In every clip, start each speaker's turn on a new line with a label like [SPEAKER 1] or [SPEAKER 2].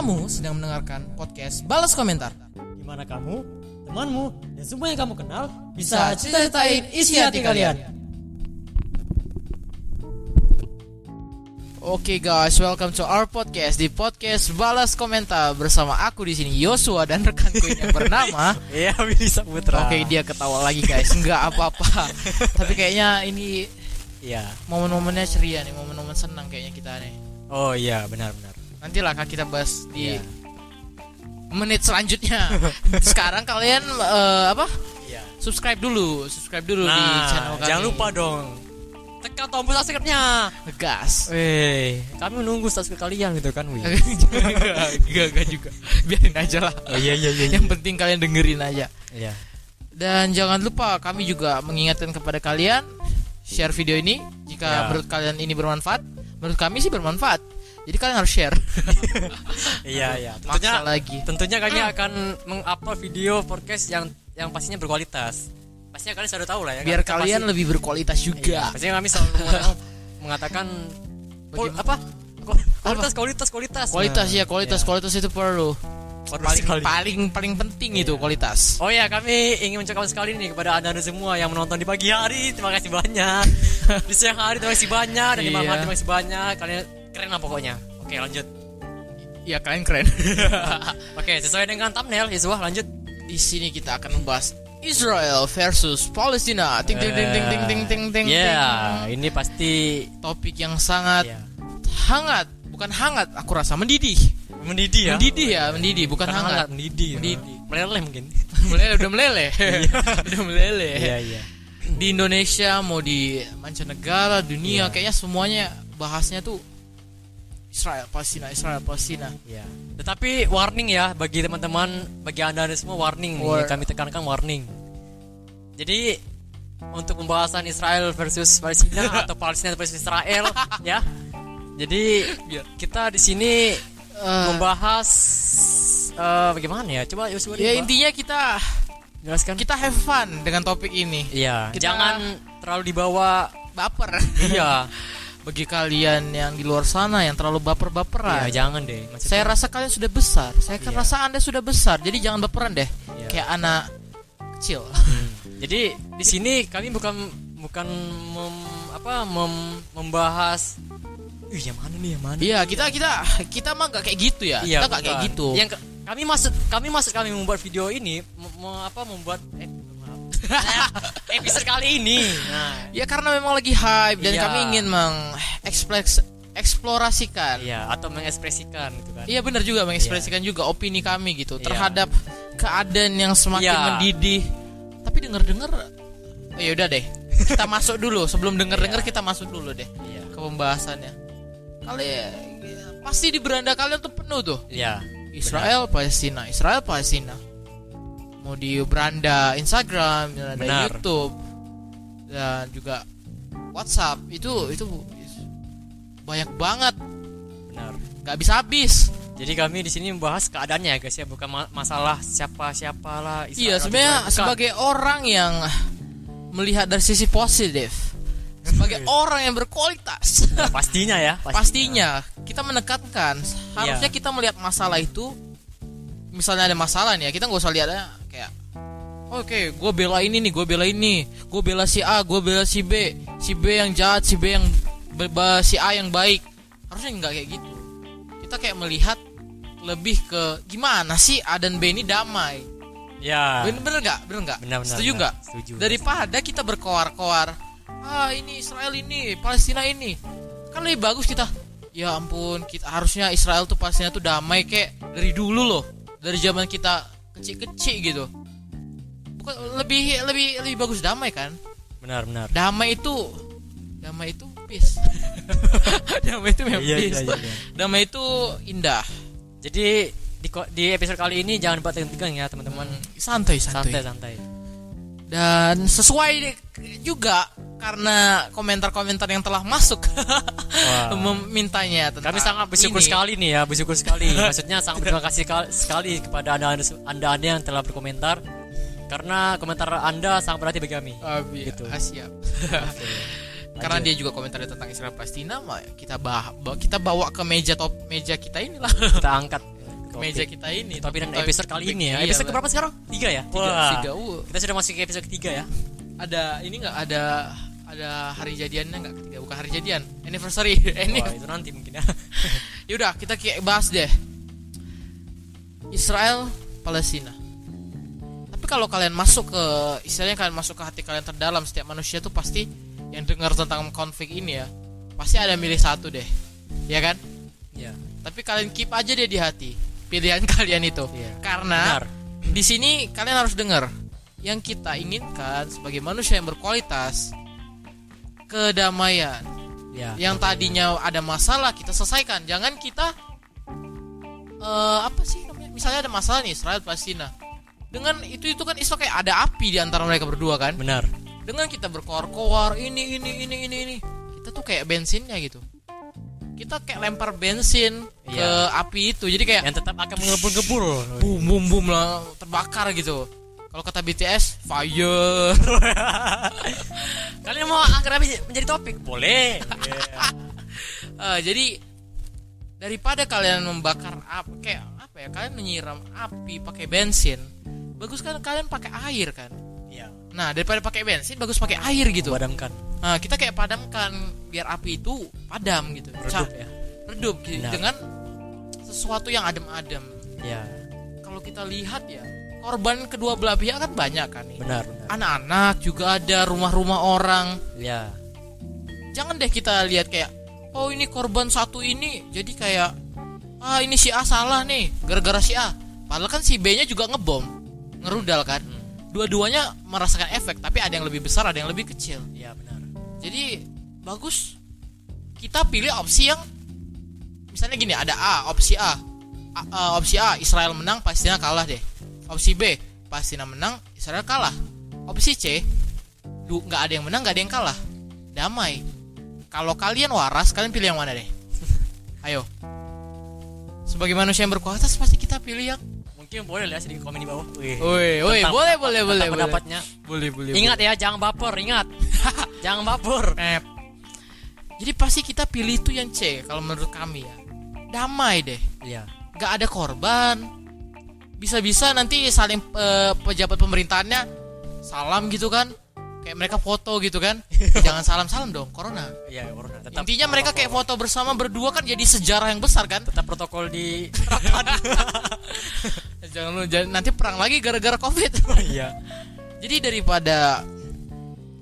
[SPEAKER 1] Kamu sedang mendengarkan podcast Balas Komentar.
[SPEAKER 2] Di mana kamu, temanmu, dan semua yang kamu kenal
[SPEAKER 1] Bisa cita-citain isi hati kalian. Oke guys, welcome to our podcast di podcast Balas Komentar bersama aku di sini Yosua dan rekanku yang bernama.
[SPEAKER 2] Iya, Willy Saputra.
[SPEAKER 1] Oke, dia ketawa lagi guys. Enggak apa-apa. Tapi kayaknya ini
[SPEAKER 2] Iya.
[SPEAKER 1] momen-momennya ceria nih, momen-momen senang kayaknya kita nih.
[SPEAKER 2] Oh iya, benar-benar.
[SPEAKER 1] Nantilah Kak, kita bahas di
[SPEAKER 2] Iya.
[SPEAKER 1] menit selanjutnya. Sekarang kalian eh, apa?
[SPEAKER 2] Iya.
[SPEAKER 1] Subscribe dulu, subscribe dulu di channel
[SPEAKER 2] Nah,
[SPEAKER 1] kami.
[SPEAKER 2] jangan lupa dong. Tekan tombol subscribe-nya.
[SPEAKER 1] Gas.
[SPEAKER 2] Weh, kami menunggu subscribe kalian gitu kan, Wi.
[SPEAKER 1] Enggak, enggak juga. Biarin aja lah.
[SPEAKER 2] Oh iya iya iya.
[SPEAKER 1] Yang penting kalian dengerin aja.
[SPEAKER 2] Iya.
[SPEAKER 1] Dan jangan lupa kami juga mengingatkan kepada kalian share video ini jika
[SPEAKER 2] Ya.
[SPEAKER 1] menurut kalian ini bermanfaat. Menurut kami sih bermanfaat. Jadi kalian harus share.
[SPEAKER 2] Iya iya.
[SPEAKER 1] Maksa
[SPEAKER 2] Tentunya
[SPEAKER 1] lagi.
[SPEAKER 2] tentunya kami akan mengupload video podcast yang yang pastinya berkualitas. Pastinya kalian sudah tahu lah ya.
[SPEAKER 1] Biar
[SPEAKER 2] Kita
[SPEAKER 1] kalian
[SPEAKER 2] pasti-
[SPEAKER 1] lebih berkualitas
[SPEAKER 2] Iya,
[SPEAKER 1] juga.
[SPEAKER 2] pastinya kami selalu mengatakan, apa? Ku- Kualitas kualitas kualitas.
[SPEAKER 1] Kualitas
[SPEAKER 2] Nah,
[SPEAKER 1] ya, kualitas
[SPEAKER 2] iya.
[SPEAKER 1] kualitas itu perlu. Paling
[SPEAKER 2] sekali.
[SPEAKER 1] paling paling penting itu kualitas.
[SPEAKER 2] Oh ya, kami ingin mengucapkan sekali nih kepada anda semua yang menonton di pagi hari, terima kasih banyak. di siang hari terima kasih banyak dan di malam
[SPEAKER 1] Iya.
[SPEAKER 2] hari terima kasih banyak. Kalian keren lah pokoknya. Oke, lanjut.
[SPEAKER 1] Ya kalian keren.
[SPEAKER 2] Oke, sesuai dengan thumbnail, Yeswah lanjut.
[SPEAKER 1] Di sini kita akan membahas Israel versus Palestina. Ting ting ting ting ting ting ting ting.
[SPEAKER 2] Ya,
[SPEAKER 1] ting.
[SPEAKER 2] ini pasti
[SPEAKER 1] Topik yang sangat
[SPEAKER 2] ya,
[SPEAKER 1] hangat, bukan hangat, aku rasa mendidih.
[SPEAKER 2] mendidih ya.
[SPEAKER 1] Mendidih ya, mendidih, bukan
[SPEAKER 2] Bukan
[SPEAKER 1] hangat.
[SPEAKER 2] hangat, mendidih.
[SPEAKER 1] Mendidih.
[SPEAKER 2] Meleleh mungkin.
[SPEAKER 1] meleleh udah meleleh. udah meleleh.
[SPEAKER 2] Iya, iya.
[SPEAKER 1] Di Indonesia mau di mancanegara, dunia
[SPEAKER 2] Iya.
[SPEAKER 1] kayaknya semuanya bahasnya tuh Israel, Palestina, Israel, Palestina.
[SPEAKER 2] Iya. Tetapi warning ya bagi teman-teman, bagi anda semua warning nih.
[SPEAKER 1] War-
[SPEAKER 2] Kami tekankan warning. Jadi untuk pembahasan Israel versus Palestina atau Palestina versus Israel ya. Jadi kita di sini
[SPEAKER 1] Eh,
[SPEAKER 2] membahas eh, bagaimana ya? Coba Yosua
[SPEAKER 1] ya intinya kita
[SPEAKER 2] jelaskan.
[SPEAKER 1] kita have fun dengan topik ini.
[SPEAKER 2] Iya,
[SPEAKER 1] kita-
[SPEAKER 2] jangan terlalu dibawa
[SPEAKER 1] Baper.
[SPEAKER 2] iya.
[SPEAKER 1] Bagi kalian yang di luar sana yang terlalu baper-baperan.
[SPEAKER 2] Iya, jangan deh. Maksudnya,
[SPEAKER 1] Saya rasa kalian sudah besar. Saya kan rasa Anda sudah besar. Jadi jangan baperan deh.
[SPEAKER 2] Iya.
[SPEAKER 1] Kayak anak kecil.
[SPEAKER 2] Hmm. Jadi di sini kami bukan bukan mem- apa mem- membahas Ih, yang mana nih yang mana?
[SPEAKER 1] Iya, kita kita kita mah gak kayak gitu ya.
[SPEAKER 2] Iya,
[SPEAKER 1] kita gak kayak
[SPEAKER 2] bukan.
[SPEAKER 1] gitu.
[SPEAKER 2] Yang ke- kami maksud kami maksud kami membuat video ini mem- apa membuat eh. episode kali ini. Nah,
[SPEAKER 1] Ya karena memang lagi hype dan
[SPEAKER 2] Iya.
[SPEAKER 1] kami ingin mengekspleks eksplorasikan.
[SPEAKER 2] iya atau mengekspresikan gitu kan.
[SPEAKER 1] Iya benar juga mengekspresikan juga opini kami gitu
[SPEAKER 2] Iya.
[SPEAKER 1] terhadap keadaan yang semakin
[SPEAKER 2] Iya.
[SPEAKER 1] mendidih. Tapi denger-denger ya udah deh. Kita masuk dulu sebelum denger-denger kita masuk dulu deh
[SPEAKER 2] Iya.
[SPEAKER 1] ke pembahasannya. Kali ya, pasti di beranda kalian tuh penuh tuh.
[SPEAKER 2] Iya.
[SPEAKER 1] Israel Palestina, Israel Palestina. Mau di beranda Instagram, beranda
[SPEAKER 2] Benar.
[SPEAKER 1] YouTube dan juga WhatsApp itu itu banyak banget,
[SPEAKER 2] Benar.
[SPEAKER 1] nggak habis habis.
[SPEAKER 2] Jadi kami di sini membahas keadaannya ya guys ya, bukan ma- masalah siapa-siapa lah. Israel
[SPEAKER 1] Iya sebenarnya sebagai orang yang melihat dari sisi positif, sebagai orang yang berkualitas,
[SPEAKER 2] pastinya ya,
[SPEAKER 1] pastinya kita menekankan harusnya
[SPEAKER 2] Iya.
[SPEAKER 1] kita melihat masalah itu misalnya ada masalah nih ya kita nggak usah lihatnya oke gue bela ini nih gue bela ini. Gue bela si A gue bela si B. Si B yang jahat si B yang si A yang baik. Harusnya nggak kayak gitu. Kita kayak melihat lebih ke gimana sih A dan B ini damai.
[SPEAKER 2] Ya.
[SPEAKER 1] bener bener nggak? Bener nggak?
[SPEAKER 2] Benar,
[SPEAKER 1] setuju nggak?
[SPEAKER 2] Setuju.
[SPEAKER 1] daripada kita berkoar-koar ah ini Israel ini Palestina ini. Kan lebih bagus kita. Ya ampun kita harusnya Israel tuh Palestina tuh damai kayak dari dulu loh. Dari zaman kita kecil-kecil gitu bukan lebih lebih lebih bagus damai kan
[SPEAKER 2] Benar, benar.
[SPEAKER 1] damai itu damai itu peace damai itu memang
[SPEAKER 2] Iya, iya,
[SPEAKER 1] peace
[SPEAKER 2] iya, iya.
[SPEAKER 1] damai itu indah
[SPEAKER 2] Jadi di, di episode kali ini jangan buat tegang ya teman-teman.
[SPEAKER 1] santai santai
[SPEAKER 2] Santai-santai.
[SPEAKER 1] dan sesuai juga karena komentar-komentar yang telah masuk
[SPEAKER 2] Wah.
[SPEAKER 1] memintanya tentang
[SPEAKER 2] Kami sangat bersyukur
[SPEAKER 1] ini.
[SPEAKER 2] sekali nih ya, bersyukur sekali. Maksudnya sangat berterima kasih kal- sekali kepada anda anda anda yang telah berkomentar karena komentar anda sangat berarti bagi kami.
[SPEAKER 1] Ah, iya.
[SPEAKER 2] Gitu.
[SPEAKER 1] Ah, siap. karena dia juga komentar tentang Israel Palestina mah kita bah ba- kita bawa ke meja top meja kita inilah
[SPEAKER 2] Kita angkat.
[SPEAKER 1] meja kita ini.
[SPEAKER 2] Tapi dan episode kali ini ya.
[SPEAKER 1] Iya,
[SPEAKER 2] Episode keberapa sekarang? Tiga ya?
[SPEAKER 1] Tiga,
[SPEAKER 2] Wah.
[SPEAKER 1] tiga. Uh,
[SPEAKER 2] Kita sudah masuk ke episode ketiga ya.
[SPEAKER 1] ada ini nggak ada ada hari jadiannya nggak ketiga bukan hari jadian anniversary ini
[SPEAKER 2] Wah, itu nanti mungkin ya.
[SPEAKER 1] yaudah kita kayak bahas deh Israel Palestina kalau kalian masuk ke istilahnya kalian masuk ke hati kalian terdalam setiap manusia tuh pasti yang dengar tentang konflik ini ya pasti ada milih satu deh ya kan
[SPEAKER 2] Iya.
[SPEAKER 1] tapi kalian keep aja dia di hati pilihan kalian itu
[SPEAKER 2] Iya.
[SPEAKER 1] karena
[SPEAKER 2] Benar.
[SPEAKER 1] di sini kalian harus dengar yang kita inginkan sebagai manusia yang berkualitas kedamaian
[SPEAKER 2] Ya.
[SPEAKER 1] yang tadinya ada masalah kita selesaikan jangan kita eh apa sih namanya misalnya ada masalah nih Israel Palestina dengan itu itu kan istilah kayak ada api di antara mereka berdua kan
[SPEAKER 2] Benar.
[SPEAKER 1] dengan kita berkoar-koar ini ini ini ini ini kita tuh kayak bensinnya gitu kita kayak lempar bensin ke
[SPEAKER 2] Iya.
[SPEAKER 1] api itu jadi kayak
[SPEAKER 2] Yang tetap akan mengebul-gebul.
[SPEAKER 1] boom boom boom lah terbakar gitu kalau kata BTS fire
[SPEAKER 2] Kalian mau angkat apa menjadi topik? Boleh. Iya.
[SPEAKER 1] Eh, jadi daripada kalian membakar api kayak apa ya kalian menyiram api pakai bensin bagus kan kalian pakai air kan
[SPEAKER 2] Iya.
[SPEAKER 1] nah daripada pakai bensin bagus pakai air gitu
[SPEAKER 2] Padamkan.
[SPEAKER 1] nah kita kayak padamkan biar api itu padam gitu
[SPEAKER 2] Redup ya.
[SPEAKER 1] redup gitu,
[SPEAKER 2] Benar.
[SPEAKER 1] dengan sesuatu yang adem-adem
[SPEAKER 2] Iya.
[SPEAKER 1] kalau kita lihat ya korban kedua belah pihak kan banyak kan nih
[SPEAKER 2] Benar,
[SPEAKER 1] anak-anak juga ada rumah-rumah orang
[SPEAKER 2] Iya.
[SPEAKER 1] jangan deh kita lihat kayak oh ini korban satu ini jadi kayak ah ini si A salah nih gara-gara si A padahal kan si B nya juga ngebom ngerudal kan. Dua-duanya merasakan efek tapi ada yang lebih besar ada yang lebih kecil.
[SPEAKER 2] Iya, benar.
[SPEAKER 1] jadi bagus. Kita pilih opsi yang misalnya gini ada A opsi A, A- A- opsi A Israel menang Palestina kalah deh. Opsi B Palestina menang Israel kalah. Opsi C nggak ada yang menang nggak ada yang kalah. Damai. Kalau kalian waras kalian pilih yang mana deh? Ayo. Sebagai manusia yang berkualitas pasti kita pilih yang
[SPEAKER 2] Mungkin boleh lihat sedikit komen di bawah. Wih.
[SPEAKER 1] woi woi boleh boleh boleh
[SPEAKER 2] pendapatnya.
[SPEAKER 1] boleh boleh
[SPEAKER 2] Ingat ya, jangan baper, ingat. jangan baper.
[SPEAKER 1] Mep. Jadi pasti kita pilih itu yang C kalau menurut kami ya. Damai deh,
[SPEAKER 2] Iya.
[SPEAKER 1] nggak ada korban. Bisa-bisa nanti saling eh, pejabat pemerintahannya salam gitu kan. Kayak mereka foto gitu kan. Jangan salam-salam dong, corona.
[SPEAKER 2] Iya, corona. Tetap
[SPEAKER 1] Intinya mereka kayak
[SPEAKER 2] protokol.
[SPEAKER 1] foto bersama berdua kan jadi sejarah yang besar kan.
[SPEAKER 2] tetap protokol di
[SPEAKER 1] Jangan lu nanti perang lagi gara-gara Covid.
[SPEAKER 2] Iya.
[SPEAKER 1] Jadi daripada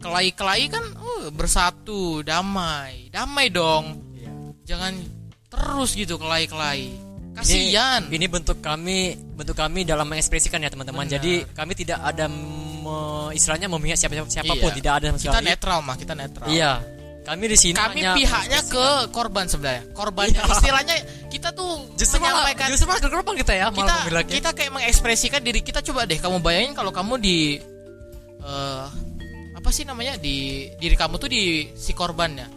[SPEAKER 1] kelahi-kelahi kan uh, bersatu, damai. Damai dong.
[SPEAKER 2] Iya.
[SPEAKER 1] jangan terus gitu kelahi-kelahi kasihan
[SPEAKER 2] Ini, ini bentuk kami bentuk kami dalam mengekspresikan ya teman-teman. Jadi kami tidak ada me, istilahnya memihak siapa siapa pun,
[SPEAKER 1] Iya.
[SPEAKER 2] tidak ada sama
[SPEAKER 1] kita netral mah kita netral
[SPEAKER 2] Iya. Kami di sini
[SPEAKER 1] kami
[SPEAKER 2] hanya
[SPEAKER 1] pihaknya ke korban sebenarnya korbannya
[SPEAKER 2] Iya.
[SPEAKER 1] istilahnya kita tuh
[SPEAKER 2] justru malah
[SPEAKER 1] menyampaikan
[SPEAKER 2] justru malah gerbang kita ya
[SPEAKER 1] kita
[SPEAKER 2] membilangnya.
[SPEAKER 1] kita kayak mengekspresikan diri kita coba deh kamu bayangin kalau kamu di eh apa sih namanya di diri kamu tuh di si korbannya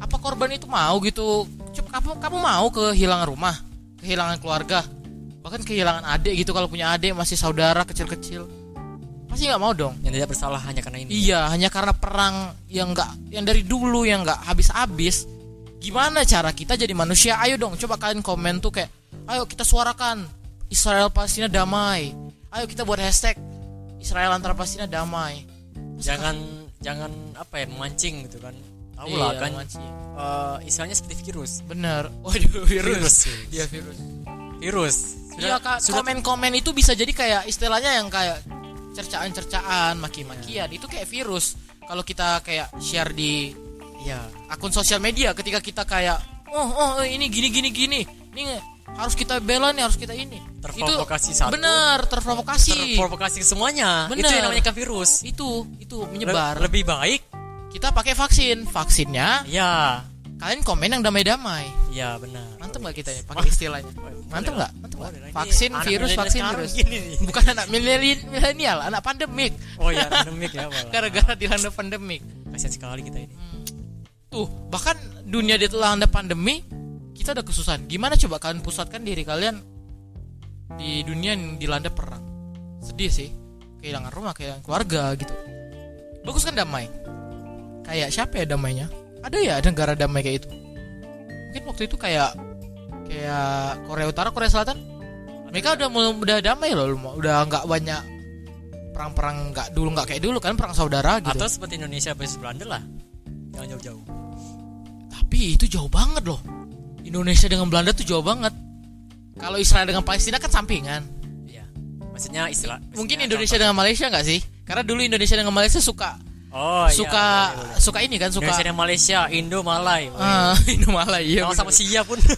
[SPEAKER 1] apa korban itu mau gitu coba kamu kamu mau kehilangan rumah kehilangan keluarga bahkan kehilangan adik gitu kalau punya adik masih saudara kecil-kecil pasti nggak mau dong
[SPEAKER 2] yang tidak bersalah hanya karena ini.
[SPEAKER 1] Iya, hanya karena perang yang enggak yang dari dulu yang enggak habis-habis. Gimana cara kita jadi manusia? Ayo dong, coba kalian komen tuh kayak, ayo kita suarakan Israel Palestina damai. Ayo kita buat hashtag Israel antara Palestina damai.
[SPEAKER 2] Jangan jangan apa ya memancing gitu kan. Tahu
[SPEAKER 1] Iya,
[SPEAKER 2] lah kan
[SPEAKER 1] mancing.
[SPEAKER 2] eh, istilahnya seperti virus.
[SPEAKER 1] Bener. Waduh, virus.
[SPEAKER 2] Virus.
[SPEAKER 1] Iya, virus.
[SPEAKER 2] Virus.
[SPEAKER 1] Iya, Kak, komen-komen itu bisa jadi kayak istilahnya yang kayak cercaan-cercaan, maki-makian. Itu kayak virus. Kalau kita kayak share di
[SPEAKER 2] Iya.
[SPEAKER 1] akun sosial media ketika kita kayak oh oh ini gini gini gini ini harus kita bela nih harus kita ini
[SPEAKER 2] Terprovokasi
[SPEAKER 1] itu
[SPEAKER 2] satu.
[SPEAKER 1] bener terprovokasi
[SPEAKER 2] Terprovokasi semuanya.
[SPEAKER 1] Bener.
[SPEAKER 2] Itu yang namanya virus.
[SPEAKER 1] itu itu
[SPEAKER 2] Le-
[SPEAKER 1] menyebar
[SPEAKER 2] lebih baik.
[SPEAKER 1] kita pakai vaksin vaksinnya
[SPEAKER 2] Ya.
[SPEAKER 1] kalian komen yang damai-damai
[SPEAKER 2] Ya benar.
[SPEAKER 1] mantep nggak kita ya pakai istilahnya. Mantep nggak? Mantep nggak vaksin
[SPEAKER 2] Anak
[SPEAKER 1] virus vaksin virus.
[SPEAKER 2] gini
[SPEAKER 1] bukan anak milenial anak pandemik.
[SPEAKER 2] Oh ya, pandemik ya
[SPEAKER 1] gara-gara dilanda pandemik.
[SPEAKER 2] Kasihan sekali kita ini.
[SPEAKER 1] tuh bahkan dunia dilanda pandemi kita udah kesusahan. Gimana coba kalian pusatkan diri kalian di dunia yang dilanda perang? Sedih sih. Kehilangan rumah kehilangan keluarga gitu. Bagus kan damai? Kayak siapa ya damainya? Ada ya negara damai kayak itu mungkin waktu itu kayak kayak Korea Utara Korea Selatan mereka udah udah damai loh udah nggak banyak perang-perang nggak dulu nggak kayak dulu kan perang saudara gitu
[SPEAKER 2] Atau seperti Indonesia versus Belanda lah. Jangan jauh-jauh.
[SPEAKER 1] tapi itu jauh banget loh Indonesia dengan Belanda tuh jauh banget kalau Israel dengan Palestina kan sampingan
[SPEAKER 2] Iya. Maksudnya istilah.
[SPEAKER 1] mungkin Indonesia
[SPEAKER 2] contoh-
[SPEAKER 1] dengan Malaysia nggak sih karena dulu Indonesia dengan Malaysia suka
[SPEAKER 2] Oh, iya,
[SPEAKER 1] suka
[SPEAKER 2] boleh, boleh.
[SPEAKER 1] suka ini kan suka
[SPEAKER 2] Indonesia Malaysia, Indo Malay.
[SPEAKER 1] ah Indomalaysia iya
[SPEAKER 2] sama-sama
[SPEAKER 1] bener.
[SPEAKER 2] Sia pun.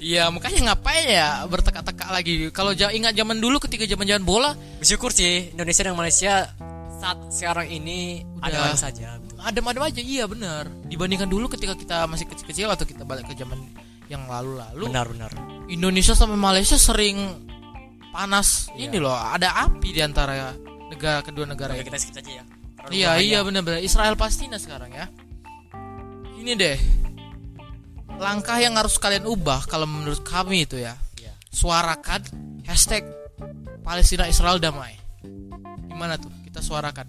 [SPEAKER 1] Iya makanya ngapain ya bertekak-tekak lagi kalau ingat zaman dulu ketika zaman-zaman bola
[SPEAKER 2] Bersyukur sih Indonesia dan Malaysia saat sekarang ini
[SPEAKER 1] Udah.
[SPEAKER 2] ada saja.
[SPEAKER 1] adem-adem aja iya benar dibandingkan dulu ketika kita masih kecil-kecil atau kita balik ke zaman yang lalu-lalu
[SPEAKER 2] Benar-benar.
[SPEAKER 1] Indonesia sama Malaysia sering panas
[SPEAKER 2] Iya.
[SPEAKER 1] ini loh ada api di antara negara kedua negara
[SPEAKER 2] Oke,
[SPEAKER 1] ini.
[SPEAKER 2] kita skip aja ya. Terlalu
[SPEAKER 1] iya iya benar-benar Israel Palestina sekarang ya. Ini deh. Langkah yang harus kalian ubah kalau menurut kami itu ya.
[SPEAKER 2] Iya.
[SPEAKER 1] suarakan hashtag Palestina Israel damai. Gimana tuh? Kita suarakan.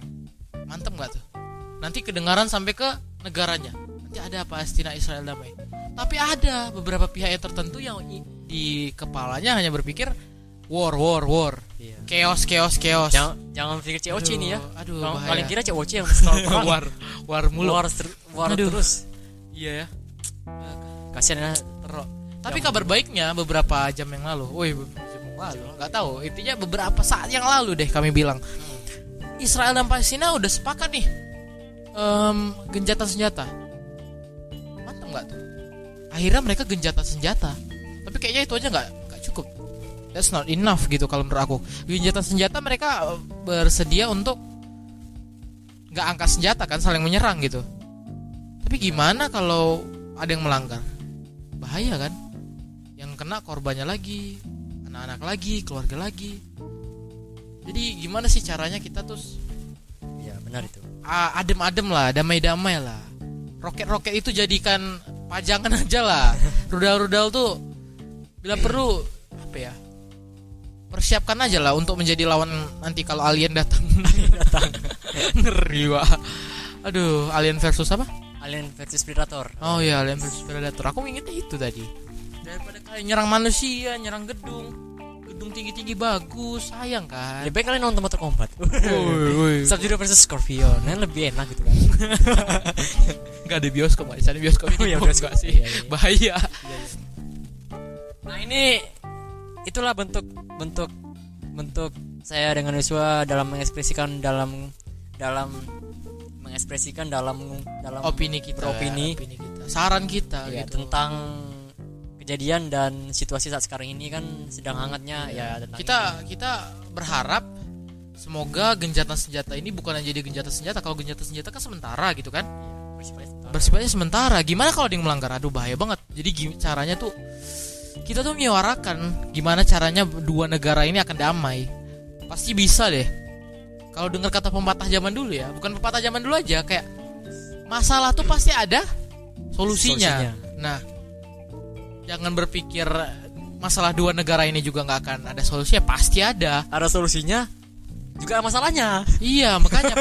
[SPEAKER 1] Mantep nggak tuh? Nanti kedengaran sampai ke negaranya. Nanti ada Palestina Israel damai. Tapi ada beberapa pihak yang tertentu yang di kepalanya hanya berpikir war war war
[SPEAKER 2] Iya.
[SPEAKER 1] chaos chaos chaos
[SPEAKER 2] Jangan jangan pikir COC
[SPEAKER 1] Aduh,
[SPEAKER 2] ini ya.
[SPEAKER 1] aduh,
[SPEAKER 2] Kalau
[SPEAKER 1] bahaya.
[SPEAKER 2] kalian kira COC yang perang.
[SPEAKER 1] war war mulu
[SPEAKER 2] war, ter- war
[SPEAKER 1] Aduh.
[SPEAKER 2] terus.
[SPEAKER 1] iya ya
[SPEAKER 2] Kasihan ya.
[SPEAKER 1] terok tapi kabar baiknya beberapa jam yang lalu woi jam yang lalu nggak tahu intinya beberapa saat yang lalu deh kami bilang Israel dan Palestina udah sepakat nih em, genjatan senjata mantap nggak tuh akhirnya mereka genjatan senjata tapi kayaknya itu aja nggak that's not enough gitu kalau menurut aku. Genjatan senjata mereka eh, bersedia untuk nggak angkat senjata kan saling menyerang gitu. Tapi gimana kalau ada yang melanggar? Bahaya kan? Yang kena korbannya lagi anak-anak lagi keluarga lagi. Jadi gimana sih caranya kita tuh
[SPEAKER 2] Iya, benar itu.
[SPEAKER 1] adem-adem lah damai-damai lah. Roket-roket itu jadikan pajangan aja lah. Rudal-rudal tuh bila perlu apa ya persiapkan aja lah untuk menjadi lawan nanti kalau alien datang datang ngeri wah aduh alien versus apa
[SPEAKER 2] Alien versus Predator.
[SPEAKER 1] Oh iya, Alien vs Predator. Aku ingetnya itu tadi. Daripada kalian nyerang manusia, nyerang gedung, gedung tinggi-tinggi bagus, sayang kan.
[SPEAKER 2] Lebih baik kalian nonton.
[SPEAKER 1] Woi, woi.
[SPEAKER 2] Sub-Zero versus Scorpion. Nah, lebih enak gitu kan.
[SPEAKER 1] Enggak ada bioskop. Di sana bioskop
[SPEAKER 2] Oh iya, bioskop.
[SPEAKER 1] nggak sih.
[SPEAKER 2] Iya, iya.
[SPEAKER 1] Bahaya.
[SPEAKER 2] Nah, ini itulah bentuk bentuk bentuk saya dengan Yosua dalam mengekspresikan dalam dalam mengekspresikan dalam dalam
[SPEAKER 1] Opini kita.
[SPEAKER 2] Beropini.
[SPEAKER 1] opini kita. Saran kita
[SPEAKER 2] ya,
[SPEAKER 1] gitu.
[SPEAKER 2] tentang kejadian dan situasi saat sekarang ini kan sedang hangatnya ya tentang
[SPEAKER 1] kita kita berharap semoga genjatan senjata ini bukan jadi genjatan senjata. Kalau genjatan senjata kan sementara gitu kan.
[SPEAKER 2] ini bersifatnya sementara.
[SPEAKER 1] bersifatnya sementara gimana kalau ada yang melanggar aduh bahaya banget jadi caranya tuh kita tuh menyuarakan gimana caranya dua negara ini akan damai. Pasti bisa deh. Kalau dengar kata pepatah zaman dulu ya bukan pepatah zaman dulu aja kayak masalah tuh pasti ada solusinya,
[SPEAKER 2] Solusinya.
[SPEAKER 1] nah jangan berpikir masalah dua negara ini juga nggak akan ada solusinya pasti ada.
[SPEAKER 2] Ada solusinya juga ada masalahnya.
[SPEAKER 1] Iya makanya.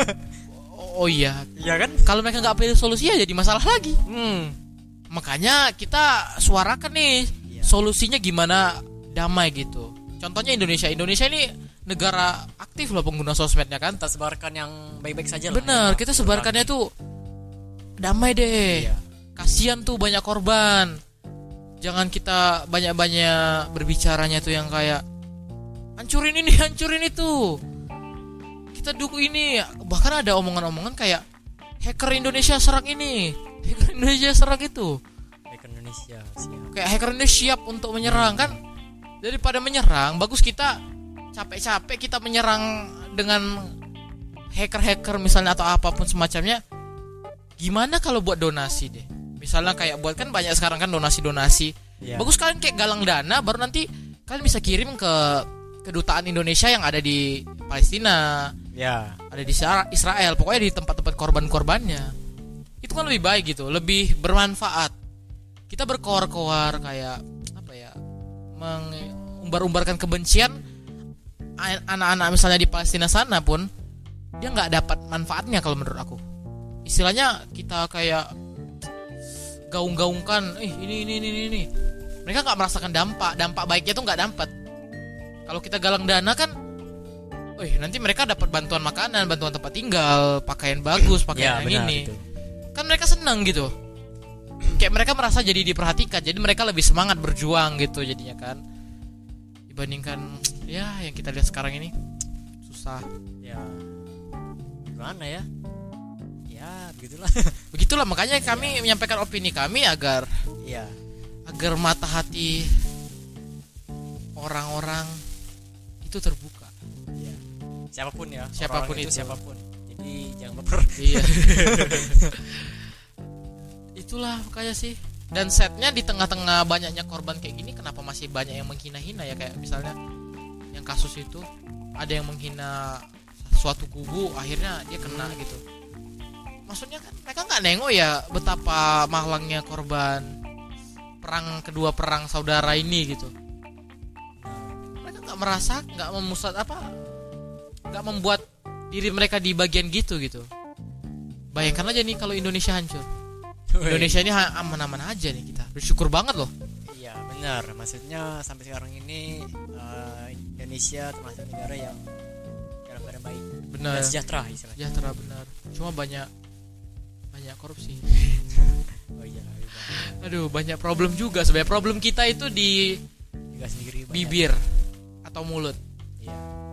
[SPEAKER 1] Oh, oh iya.
[SPEAKER 2] Iya kan?
[SPEAKER 1] Kalau mereka nggak pilih solusi ya jadi masalah lagi.
[SPEAKER 2] Hmm.
[SPEAKER 1] Makanya kita suarakan nih. Solusinya gimana damai gitu. Contohnya Indonesia. Indonesia ini negara aktif loh pengguna sosmednya kan.
[SPEAKER 2] kita sebarkan yang baik-baik saja lah
[SPEAKER 1] Bener,
[SPEAKER 2] ya.
[SPEAKER 1] kita sebarkannya tuh damai deh.
[SPEAKER 2] Iya.
[SPEAKER 1] Kasihan tuh banyak korban. Jangan kita banyak-banyak berbicaranya tuh yang kayak hancurin ini, hancurin itu. Kita dukung ini. Bahkan ada omongan-omongan kayak hacker Indonesia serang ini, hacker Indonesia serang itu.
[SPEAKER 2] Indonesia siap.
[SPEAKER 1] Kayak hacker ini siap untuk menyerang kan? Daripada menyerang bagus kita capek-capek kita menyerang dengan hacker-hacker misalnya atau apa pun semacamnya. Gimana kalau buat donasi deh? Misalnya kayak buat kan banyak sekarang kan donasi-donasi.
[SPEAKER 2] Iya.
[SPEAKER 1] bagus kalian kayak galang dana baru nanti kalian bisa kirim ke kedutaan Indonesia yang ada di Palestina
[SPEAKER 2] ya
[SPEAKER 1] ada di Isra- Israel pokoknya di tempat-tempat korban-korbannya. Itu kan lebih baik gitu lebih bermanfaat kita berkoar-koar kayak apa ya mengumbar-umbarkan kebencian anak-anak misalnya di Palestina sana pun dia nggak dapat manfaatnya kalau menurut aku istilahnya kita kayak gaung-gaungkan eh ini ini ini ini, ini. mereka nggak merasakan dampak dampak baiknya tuh nggak dapat kalau kita galang dana kan Wih, nanti mereka dapat bantuan makanan, bantuan tempat tinggal, pakaian bagus, pakaian
[SPEAKER 2] Ya,
[SPEAKER 1] yang
[SPEAKER 2] benar
[SPEAKER 1] ini.
[SPEAKER 2] itu.
[SPEAKER 1] Kan mereka senang gitu. Kayak mereka merasa jadi diperhatikan, jadi mereka lebih semangat berjuang gitu jadinya kan. Dibandingkan ya yang kita lihat sekarang ini susah.
[SPEAKER 2] Ya. Gimana ya? Ya, begitulah.
[SPEAKER 1] Begitulah makanya kami menyampaikan opini kami agar
[SPEAKER 2] Iya.
[SPEAKER 1] agar mata hati orang-orang itu terbuka.
[SPEAKER 2] Iya. Siapa pun ya.
[SPEAKER 1] Siapa pun
[SPEAKER 2] orang
[SPEAKER 1] itu.
[SPEAKER 2] siapa pun. Jadi jangan baper.
[SPEAKER 1] Iya. Itulah makanya sih. Dan setnya di tengah-tengah banyaknya korban kayak gini, kenapa masih banyak yang menghina-hina ya kayak misalnya yang kasus itu ada yang menghina suatu kubu, akhirnya dia kena gitu. Maksudnya kan mereka nggak nengok ya betapa mahlangnya korban perang kedua perang saudara ini gitu. Mereka nggak merasa, nggak memusat apa, nggak membuat diri mereka di bagian gitu gitu. Bayangkan aja nih kalau Indonesia hancur. Indonesia ini aman-aman aja nih kita. Bersyukur banget loh.
[SPEAKER 2] Iya benar. Maksudnya sampai sekarang ini eh, Indonesia termasuk negara yang dalam keadaan baik
[SPEAKER 1] Benar.
[SPEAKER 2] dan sejahtera istilahnya.
[SPEAKER 1] Sejahtera benar. Cuma banyak banyak korupsi.
[SPEAKER 2] Oh iya. iya.
[SPEAKER 1] Aduh, banyak problem juga sebenarnya. Problem kita itu di
[SPEAKER 2] Juga sendiri banyak.
[SPEAKER 1] bibir atau mulut.
[SPEAKER 2] Iya.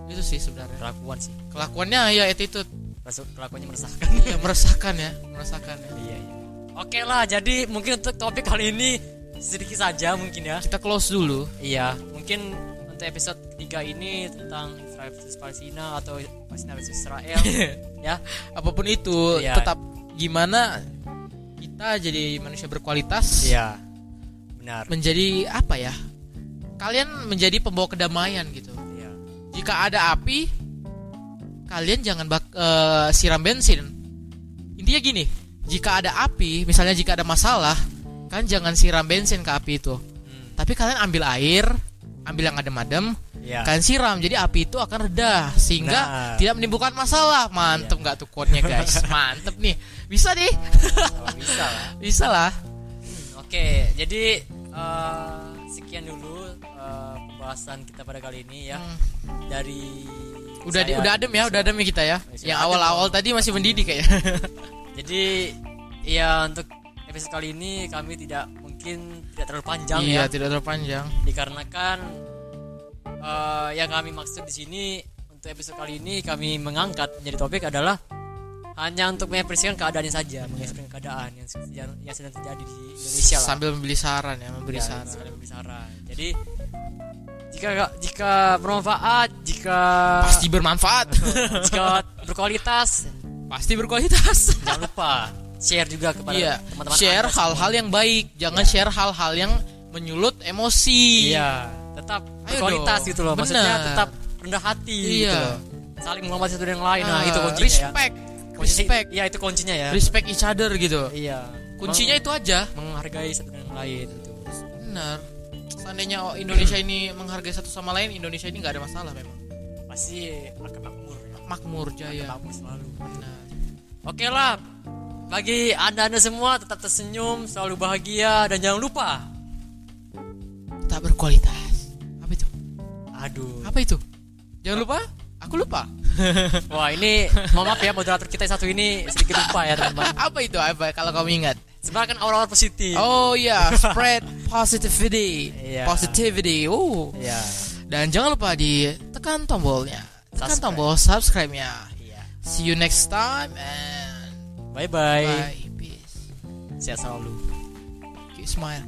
[SPEAKER 1] Itu sih sebenarnya.
[SPEAKER 2] Kelakuan sih.
[SPEAKER 1] Kelakuannya ya attitude.
[SPEAKER 2] Rasu- Kelakuannya meresahkan.
[SPEAKER 1] ya meresahkan ya, meresahkan ya.
[SPEAKER 2] iya iya. Oke lah. Jadi mungkin untuk topik kali ini sedikit saja mungkin ya.
[SPEAKER 1] Kita close dulu.
[SPEAKER 2] Iya. Mungkin untuk episode ketiga ini tentang Israel versus Palestina atau Palestina versus Israel ya.
[SPEAKER 1] Apa pun itu,
[SPEAKER 2] Iya.
[SPEAKER 1] tetap gimana kita jadi manusia berkualitas.
[SPEAKER 2] Iya. Benar.
[SPEAKER 1] Menjadi apa ya? Kalian menjadi pembawa kedamaian gitu.
[SPEAKER 2] Iya.
[SPEAKER 1] jika ada api kalian jangan bak eh, siram bensin intinya gini jika ada api misalnya jika ada masalah kan jangan siram bensin ke api itu.
[SPEAKER 2] Hmm.
[SPEAKER 1] tapi kalian ambil air ambil yang adem-adem
[SPEAKER 2] Iya.
[SPEAKER 1] kalian siram. Jadi api itu akan reda sehingga
[SPEAKER 2] Nah.
[SPEAKER 1] tidak menimbulkan masalah. Mantep nggak tuh quote-nya guys? Mantep nih. Bisa deh
[SPEAKER 2] Oh, bisa lah.
[SPEAKER 1] bisa lah.
[SPEAKER 2] Oke, jadi eh, sekian dulu eh, pembahasan kita pada kali ini ya.
[SPEAKER 1] Hmm.
[SPEAKER 2] dari
[SPEAKER 1] udah di- udah adem ya udah adem ya kita ya. Yang awal-awal tadi masih mendidih kayaknya
[SPEAKER 2] Jadi ya untuk episode kali ini kami tidak mungkin tidak terlalu panjang
[SPEAKER 1] iya
[SPEAKER 2] ya.
[SPEAKER 1] tidak terlalu panjang.
[SPEAKER 2] Dikarenakan eh, yang kami maksud di sini untuk episode kali ini kami mengangkat menjadi topik adalah hanya untuk mengekspresikan keadaannya saja, mengekspresikan keadaan yang sedang, yang sedang terjadi di Indonesia lah.
[SPEAKER 1] sambil memberi saran ya memberi
[SPEAKER 2] Ya,
[SPEAKER 1] saran.
[SPEAKER 2] memberi saran. Jadi jika jika bermanfaat, jika
[SPEAKER 1] pasti bermanfaat.
[SPEAKER 2] jika berkualitas,
[SPEAKER 1] pasti berkualitas
[SPEAKER 2] jangan lupa share juga kepada
[SPEAKER 1] iya
[SPEAKER 2] teman-teman
[SPEAKER 1] share hal-hal yang baik jangan
[SPEAKER 2] Iya.
[SPEAKER 1] share hal-hal yang menyulut emosi
[SPEAKER 2] Iya, tetap
[SPEAKER 1] Ayo
[SPEAKER 2] berkualitas
[SPEAKER 1] dong.
[SPEAKER 2] gitu loh. Maksudnya
[SPEAKER 1] Benar.
[SPEAKER 2] tetap rendah hati
[SPEAKER 1] Iya.
[SPEAKER 2] gitu loh. Saling menghormati satu dengan lain. Nah,
[SPEAKER 1] Ah,
[SPEAKER 2] itu kuncinya
[SPEAKER 1] respect
[SPEAKER 2] ya. Kunci-
[SPEAKER 1] respect
[SPEAKER 2] Iya, itu kuncinya ya.
[SPEAKER 1] respect each other gitu
[SPEAKER 2] Iya.
[SPEAKER 1] kuncinya itu aja
[SPEAKER 2] Meng- menghargai satu dengan lain gitu.
[SPEAKER 1] benar seandainya Indonesia ini menghargai satu sama lain Indonesia ini nggak ada masalah memang
[SPEAKER 2] Pasti akan makmur ya.
[SPEAKER 1] jaya
[SPEAKER 2] Makmur selalu.
[SPEAKER 1] benar
[SPEAKER 2] Oke lah. Bagi anda-anda semua tetap tersenyum, selalu bahagia dan jangan lupa.
[SPEAKER 1] tak berkualitas apa itu
[SPEAKER 2] Aduh.
[SPEAKER 1] apa itu jangan lupa aku lupa
[SPEAKER 2] Wah ini mohon maaf ya moderator kita yang satu ini sedikit lupa ya teman-teman.
[SPEAKER 1] apa itu apa kalau kamu ingat
[SPEAKER 2] Sebenarnya kan aura-aura positif.
[SPEAKER 1] oh iya spread positivity
[SPEAKER 2] Iya.
[SPEAKER 1] positivity oh
[SPEAKER 2] Iya.
[SPEAKER 1] Dan jangan lupa ditekan tombolnya. Tekan
[SPEAKER 2] Subscribe.
[SPEAKER 1] tombol subscribe-nya.
[SPEAKER 2] Iya.
[SPEAKER 1] See you next time and
[SPEAKER 2] Bye bye.
[SPEAKER 1] bye. Peace.
[SPEAKER 2] Sehat selalu.
[SPEAKER 1] Keep smile.